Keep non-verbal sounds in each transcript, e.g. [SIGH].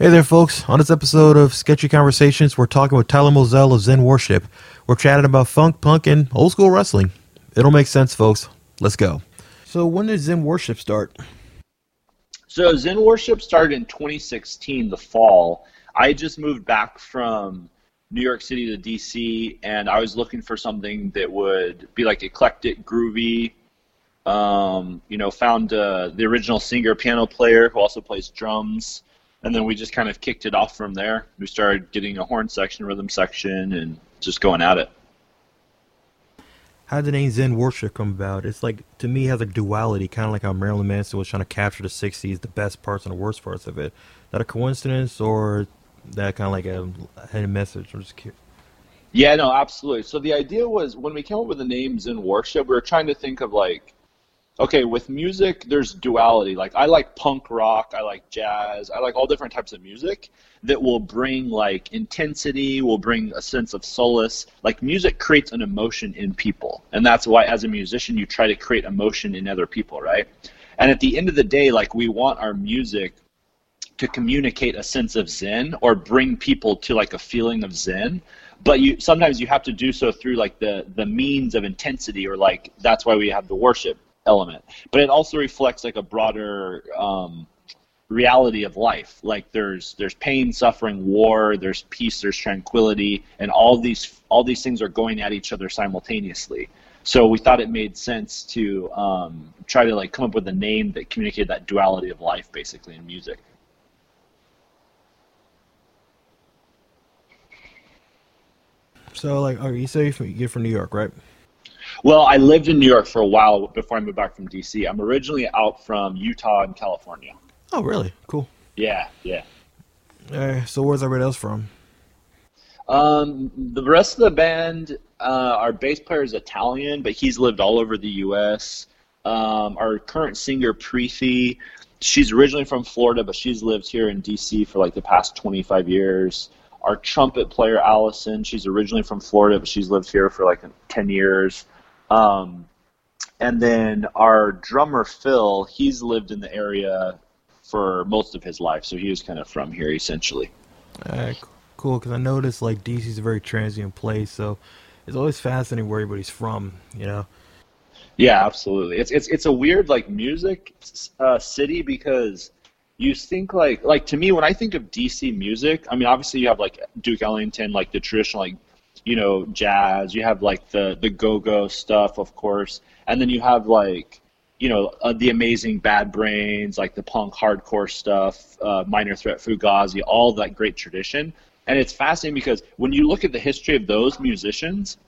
Hey there, folks. On this episode of Sketchy Conversations, we're talking with Tyler Moselle of Zen Worship. We're chatting about funk, punk, and old school wrestling. It'll make sense, folks. Let's go. So, when did Zen Worship start? So, Zen Worship started in 2016, the fall. I just moved back from New York City to DC, and I was looking for something that would be like eclectic, groovy. Um, you know, found uh, the original singer, piano player who also plays drums and then we just kind of kicked it off from there. We started getting a horn section, rhythm section, and just going at it. How did the name Zen Worship come about? It's like to me it has a duality, kind of like how Marilyn Manson was trying to capture the '60s, the best parts and the worst parts of it. That a coincidence or that kind of like a hidden message? I'm just curious. Yeah, no, absolutely. So the idea was when we came up with the name Zen Worship, we were trying to think of like okay, with music, there's duality. Like I like punk rock, I like jazz, I like all different types of music that will bring like intensity, will bring a sense of solace. Like music creates an emotion in people, and that's why as a musician you try to create emotion in other people, right? And at the end of the day, like we want our music to communicate a sense of zen or bring people to like a feeling of zen but you sometimes you have to do so through like the the means of intensity or like that's why we have the worship element, but it also reflects like a broader um, reality of life. Like there's there's pain, suffering, war, there's peace, there's tranquility, and all these all these things are going at each other simultaneously. So we thought it made sense to um, try to like come up with a name that communicated that duality of life, basically in music. So, like, oh, you say you're from New York, right? Well, I lived in New York for a while before I moved back from DC. I'm originally out from Utah and California. Oh, really? Cool. Yeah, yeah. Uh, so where's everybody else from? Um, the rest of the band, uh, our bass player is Italian, but he's lived all over the U.S. Um, our current singer, Preethi, she's originally from Florida, but she's lived here in D.C. for like the past 25 years. Our trumpet player, Allison, she's originally from Florida, but she's lived here for like 10 years. Um, and then our drummer Phil, he's lived in the area for most of his life, so he was kind of from here essentially. Uh, cool, because I noticed like DC's a very transient place, so it's always fascinating where everybody's from, you know. Yeah, absolutely. It's it's it's a weird like music uh, city because you think like like to me when I think of DC music, I mean obviously you have like Duke Ellington, like the traditional like you know, jazz. You have like the the go go stuff, of course, and then you have like you know uh, the amazing Bad Brains, like the punk hardcore stuff, uh, Minor Threat, Fugazi, all that great tradition. And it's fascinating because when you look at the history of those musicians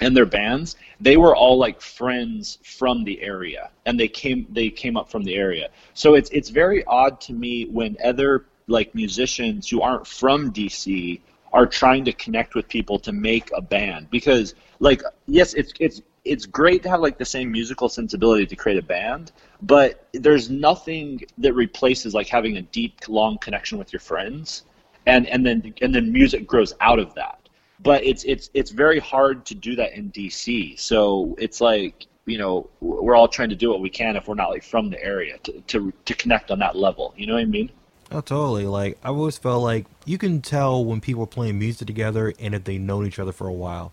and their bands, they were all like friends from the area, and they came they came up from the area. So it's it's very odd to me when other like musicians who aren't from DC are trying to connect with people to make a band. Because like yes it's it's it's great to have like the same musical sensibility to create a band but there's nothing that replaces like having a deep long connection with your friends and and then and then music grows out of that. But it's it's it's very hard to do that in DC so it's like you know we're all trying to do what we can if we're not like from the area to to, to connect on that level. You know what I mean Oh, totally. Like I've always felt like you can tell when people are playing music together and if they've known each other for a while.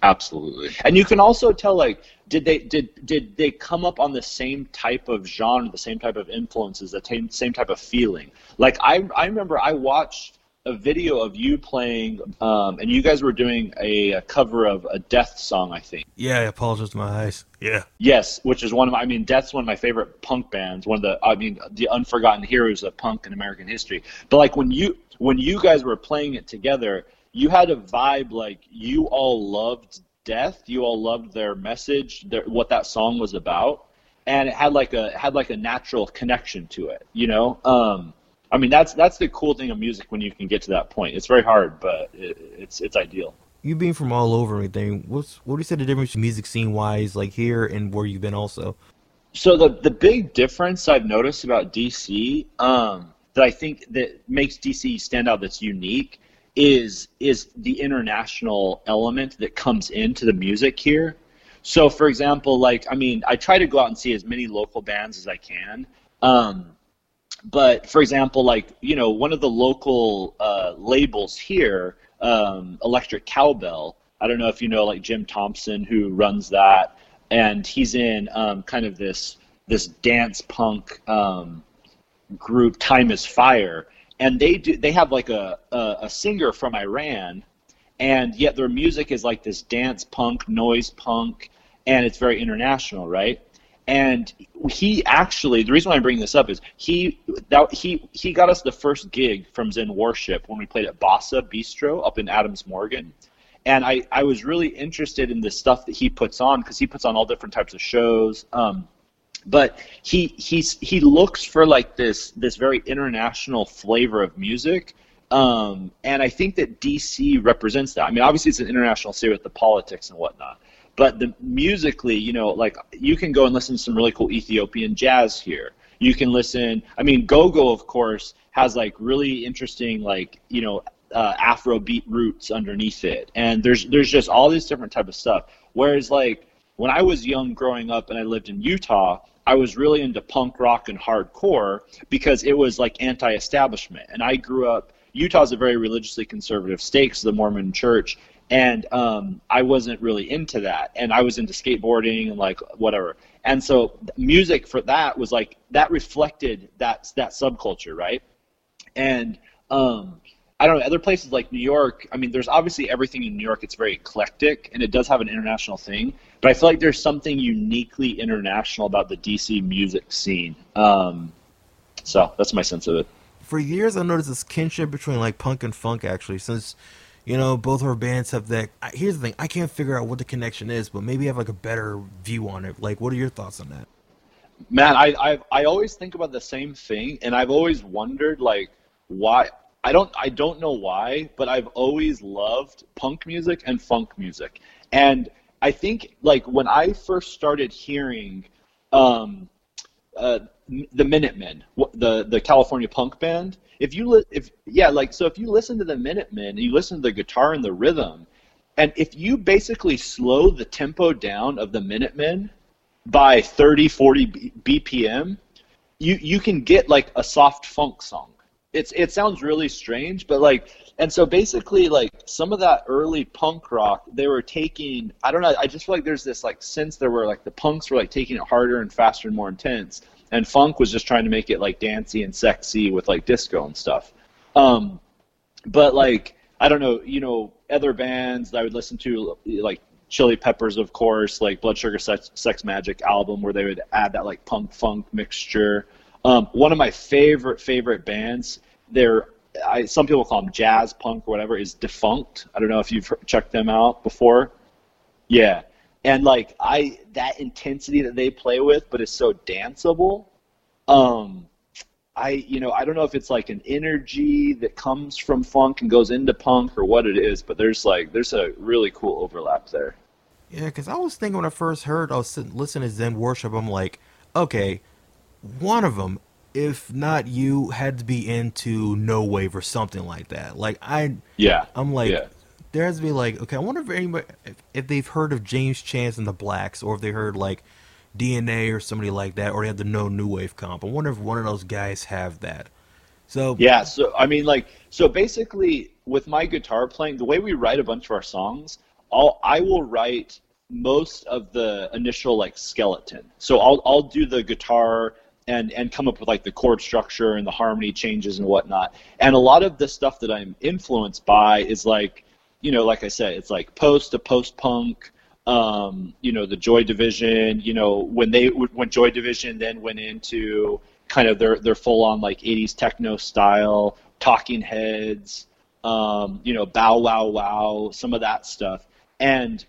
Absolutely. And you can also tell like did they did did they come up on the same type of genre, the same type of influences, the same type of feeling. Like I I remember I watched a video of you playing, um, and you guys were doing a, a, cover of a Death song, I think. Yeah, I apologize to my eyes. Yeah. Yes, which is one of my, I mean, Death's one of my favorite punk bands. One of the, I mean, the unforgotten heroes of punk in American history. But like when you when you guys were playing it together, you had a vibe like you all loved Death. You all loved their message, their, what that song was about, and it had like a had like a natural connection to it. You know. Um, I mean, that's that's the cool thing of music when you can get to that point. It's very hard, but it, it's it's ideal. You being from all over and everything, what's what do you say the difference music scene wise, like here and where you've been also? So the the big difference I've noticed about DC, um, that I think that makes DC stand out that's unique is is the international element that comes into the music here. So for example, like I mean, I try to go out and see as many local bands as I can. Um, but for example, like you know, one of the local uh, labels here, um, Electric Cowbell. I don't know if you know like Jim Thompson who runs that, and he's in um, kind of this this dance punk um, group, Time Is Fire, and they do they have like a, a, a singer from Iran, and yet their music is like this dance punk, noise punk, and it's very international, right? And he actually the reason why I bring this up is he that he he got us the first gig from Zen Worship when we played at Bossa Bistro up in Adams Morgan. And I, I was really interested in the stuff that he puts on because he puts on all different types of shows. Um, but he he's he looks for like this this very international flavor of music. Um, and I think that DC represents that. I mean, obviously it's an international city with the politics and whatnot but the musically, you know, like you can go and listen to some really cool Ethiopian jazz here. You can listen. I mean, go-go, of course, has like really interesting, like you know, uh, Afrobeat roots underneath it, and there's there's just all this different type of stuff. Whereas like when I was young, growing up, and I lived in Utah, I was really into punk rock and hardcore because it was like anti-establishment, and I grew up. Utah's a very religiously conservative state, so the Mormon Church, and um, I wasn't really into that, and I was into skateboarding and like whatever. And so music for that was like that reflected that that subculture, right? And um, I don't know other places like New York. I mean, there's obviously everything in New York. It's very eclectic, and it does have an international thing. But I feel like there's something uniquely international about the DC music scene. Um, so that's my sense of it. For years, I noticed this kinship between like punk and funk. Actually, since you know, both of our bands have that. Here's the thing: I can't figure out what the connection is, but maybe have like a better view on it. Like, what are your thoughts on that? Man, I I I always think about the same thing, and I've always wondered like why. I don't I don't know why, but I've always loved punk music and funk music, and I think like when I first started hearing um, uh, the Minutemen, the the California punk band, if you li- if yeah like so if you listen to the Minutemen you listen to the guitar and the rhythm, and if you basically slow the tempo down of the Minutemen by 30 40 BPM, you you can get like a soft funk song. It's it sounds really strange, but like and so basically like some of that early punk rock they were taking I don't know I just feel like there's this like sense there were like the punks were like taking it harder and faster and more intense and funk was just trying to make it like dancey and sexy with like disco and stuff. Um, but like I don't know, you know, other bands that I would listen to like Chili Peppers, of course, like Blood Sugar Sex, Sex Magik album where they would add that like punk funk mixture. Um, one of my favorite favorite bands, they're I, some people call them jazz punk or whatever, is Defunkt. I don't know if you've checked them out before. Yeah, and like I that intensity that they play with, but it's so danceable. Um, I you know I don't know if it's like an energy that comes from funk and goes into punk or what it is, but there's like there's a really cool overlap there. Yeah, because I was thinking when I first heard, I was sitting, listening to Zen Worship. I'm like, okay, one of them, if not you, had to be into no wave or something like that. Like I, yeah, I'm like, yeah there has to be like, okay, I wonder if anybody if, if they've heard of James Chance and the Blacks, or if they heard like DNA or somebody like that, or they have the No New Wave comp. I wonder if one of those guys have that. So yeah, so I mean, like, so basically, with my guitar playing, the way we write a bunch of our songs, I'll I will write most of the initial like skeleton. So I'll I'll do the guitar and and come up with like the chord structure and the harmony changes and whatnot. And a lot of the stuff that I'm influenced by is like you know, like I said, it's like post to post punk. Um, you know, the Joy Division. You know, when they when Joy Division then went into kind of their their full on like 80s techno style, Talking Heads. Um, you know, Bow Wow Wow, some of that stuff, and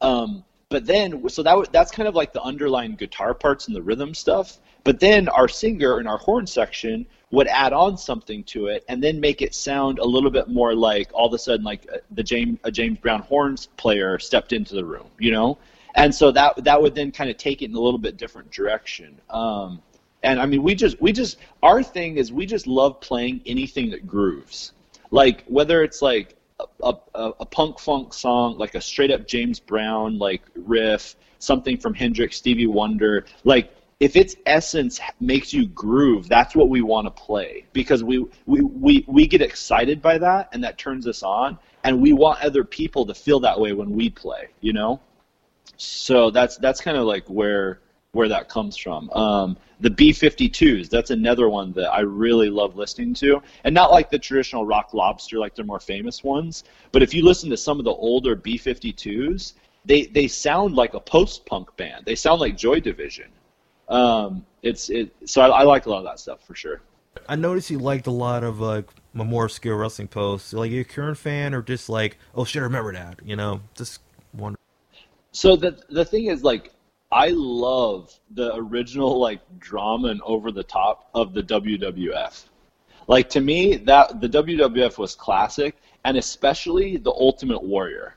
um, but then so that that's kind of like the underlying guitar parts and the rhythm stuff. But then our singer in our horn section would add on something to it and then make it sound a little bit more like all of a sudden like uh, the James a James Brown horns player stepped into the room, you know, and so that that would then kind of take it in a little bit different direction. Um, and I mean, we just we just our thing is we just love playing anything that grooves, like whether it's like a, a, a punk funk song, like a straight up James Brown like riff, something from Hendrix, Stevie Wonder, like if its essence makes you groove, that's what we want to play because we, we, we, we get excited by that and that turns us on and we want other people to feel that way when we play, you know? So that's that's kind of like where where that comes from. Um, the B52s, that's another one that I really love listening to. And not like the traditional rock lobster, like the more famous ones, but if you listen to some of the older B52s, they, they sound like a post punk band. They sound like Joy Division. Um, it's it, so I, I, like a lot of that stuff for sure. I noticed you liked a lot of like more obscure wrestling posts. Like, you a current fan or just like, oh shit, I remember that? You know, just wonder. So the the thing is, like, I love the original like drama and over the top of the WWF. Like to me, that the WWF was classic, and especially the Ultimate Warrior.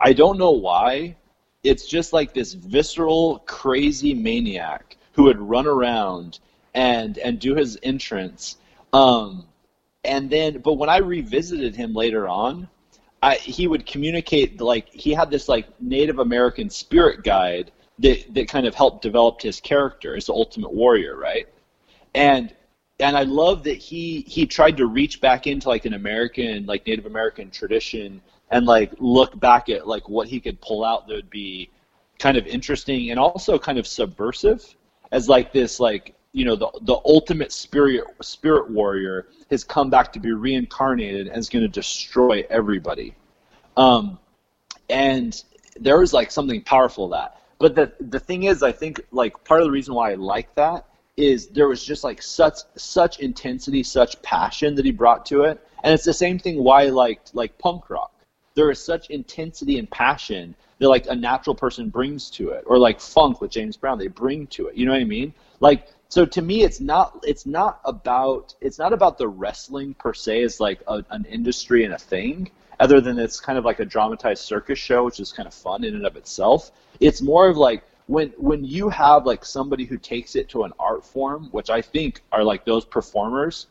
I don't know why. It's just like this visceral, crazy maniac who would run around and and do his entrance. Um, and then, but when I revisited him later on, I, he would communicate like he had this like Native American spirit guide that that kind of helped develop his character as the Ultimate Warrior, right? And and I love that he he tried to reach back into like an American like Native American tradition and like look back at like what he could pull out that would be kind of interesting and also kind of subversive as like this like you know the the ultimate spirit spirit warrior has come back to be reincarnated and is going to destroy everybody. Um, and there was like something powerful that. But the the thing is i think like part of the reason why i like that is there was just like such such intensity such passion that he brought to it. And it's the same thing why i liked like punk rock there is such intensity and passion that like a natural person brings to it. Or like funk with james brown they bring to it. You know what i mean? Like so to me it's not it's not about it's not about the wrestling per se as like a, an industry and a thing other than it's kind of like a dramatized circus show which is kind of fun in and of itself. It's more of like when when you have like somebody who takes it to an art form which i think are like those performers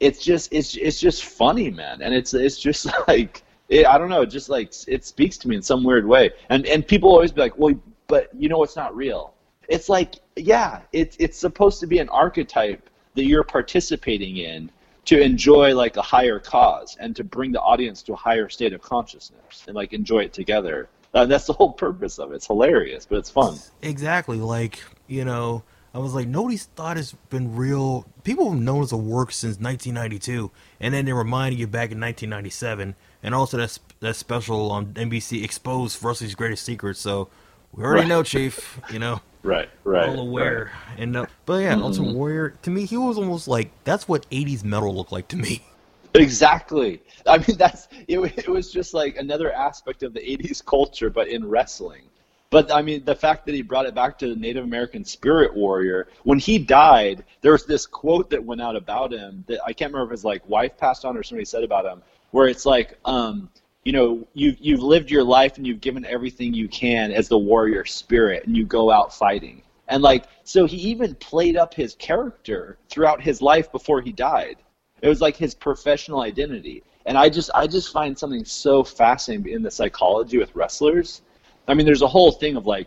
it's just it's it's just funny man. And it's it's just [LAUGHS] like it, i don't know just like it speaks to me in some weird way and and people always be like well but you know it's not real it's like, yeah, it's it's supposed to be an archetype that you're participating in to enjoy like a higher cause and to bring the audience to a higher state of consciousness and like enjoy it together. Uh, that's the whole purpose of it. It's hilarious, but it's fun. Exactly. Like, you know, I was like, nobody's thought it's been real. People have known it's a work since 1992, and then they reminded you back in 1997, and also that that special on NBC exposed Rusty's greatest secrets. So we already right. know, Chief. You know. [LAUGHS] Right, right. All aware. Right. And uh, but yeah, mm-hmm. Ultimate Warrior. To me, he was almost like that's what '80s metal looked like to me. [LAUGHS] Exactly. I mean, that's it. It was just like another aspect of the '80s culture, but in wrestling. But I mean, the fact that he brought it back to the Native American spirit warrior. When he died, there was this quote that went out about him that I can't remember if his like wife passed on or somebody said about him, where it's like, um, you know you you've lived your life and you've given everything you can as the warrior spirit and you go out fighting and like so he even played up his character throughout his life before he died it was like his professional identity and i just i just find something so fascinating in the psychology with wrestlers i mean there's a whole thing of like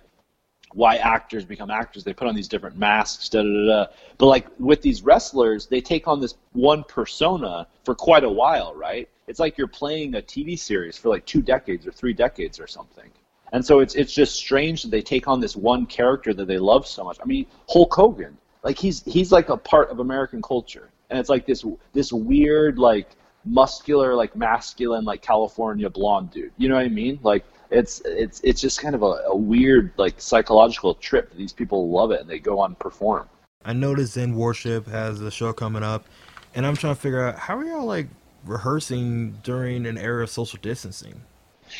why actors become actors. They put on these different masks, da da da. But like with these wrestlers, they take on this one persona for quite a while, right? It's like you're playing a TV series for like two decades or three decades or something. And so it's it's just strange that they take on this one character that they love so much. I mean, Hulk Hogan, like he's he's like a part of American culture, and it's like this this weird like muscular like masculine like California blonde dude. You know what I mean? Like it's it's it's just kind of a, a weird like psychological trip. These people love it and they go on and perform. I noticed Zen Worship has a show coming up, and I'm trying to figure out how are y'all like rehearsing during an era of social distancing.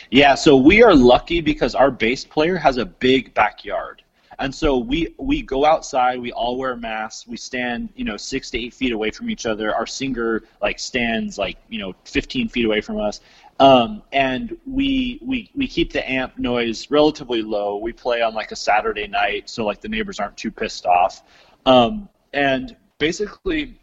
Yeah, so we are lucky because our bass player has a big backyard. And so we we go outside. We all wear masks. We stand, you know, six to eight feet away from each other. Our singer like stands like you know 15 feet away from us, um, and we we we keep the amp noise relatively low. We play on like a Saturday night, so like the neighbors aren't too pissed off. Um, and basically,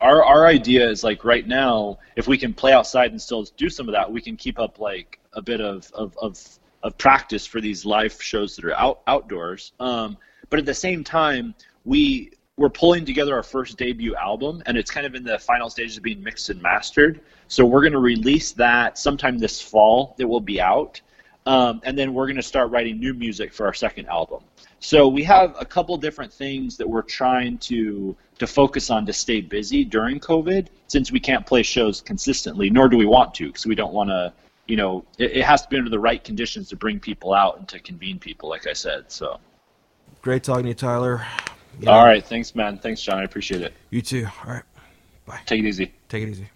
our our idea is like right now, if we can play outside and still do some of that, we can keep up like a bit of of of, of practice for these live shows that are out outdoors. Um, but at the same time, we we're pulling together our first debut album, and it's kind of in the final stages of being mixed and mastered. So we're going to release that sometime this fall. It will be out, um, and then we're going to start writing new music for our second album. So we have a couple different things that we're trying to to focus on to stay busy during COVID, since we can't play shows consistently, nor do we want to, because we don't want to. You know, it, it has to be under the right conditions to bring people out and to convene people, like I said. So. Great talking to you, Tyler. You know, All right. Thanks, man. Thanks, John. I appreciate it. You too. All right. Bye. Take it easy. Take it easy.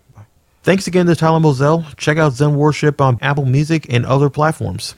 Thanks again to Tyler Moselle. Check out Zen Worship on Apple Music and other platforms.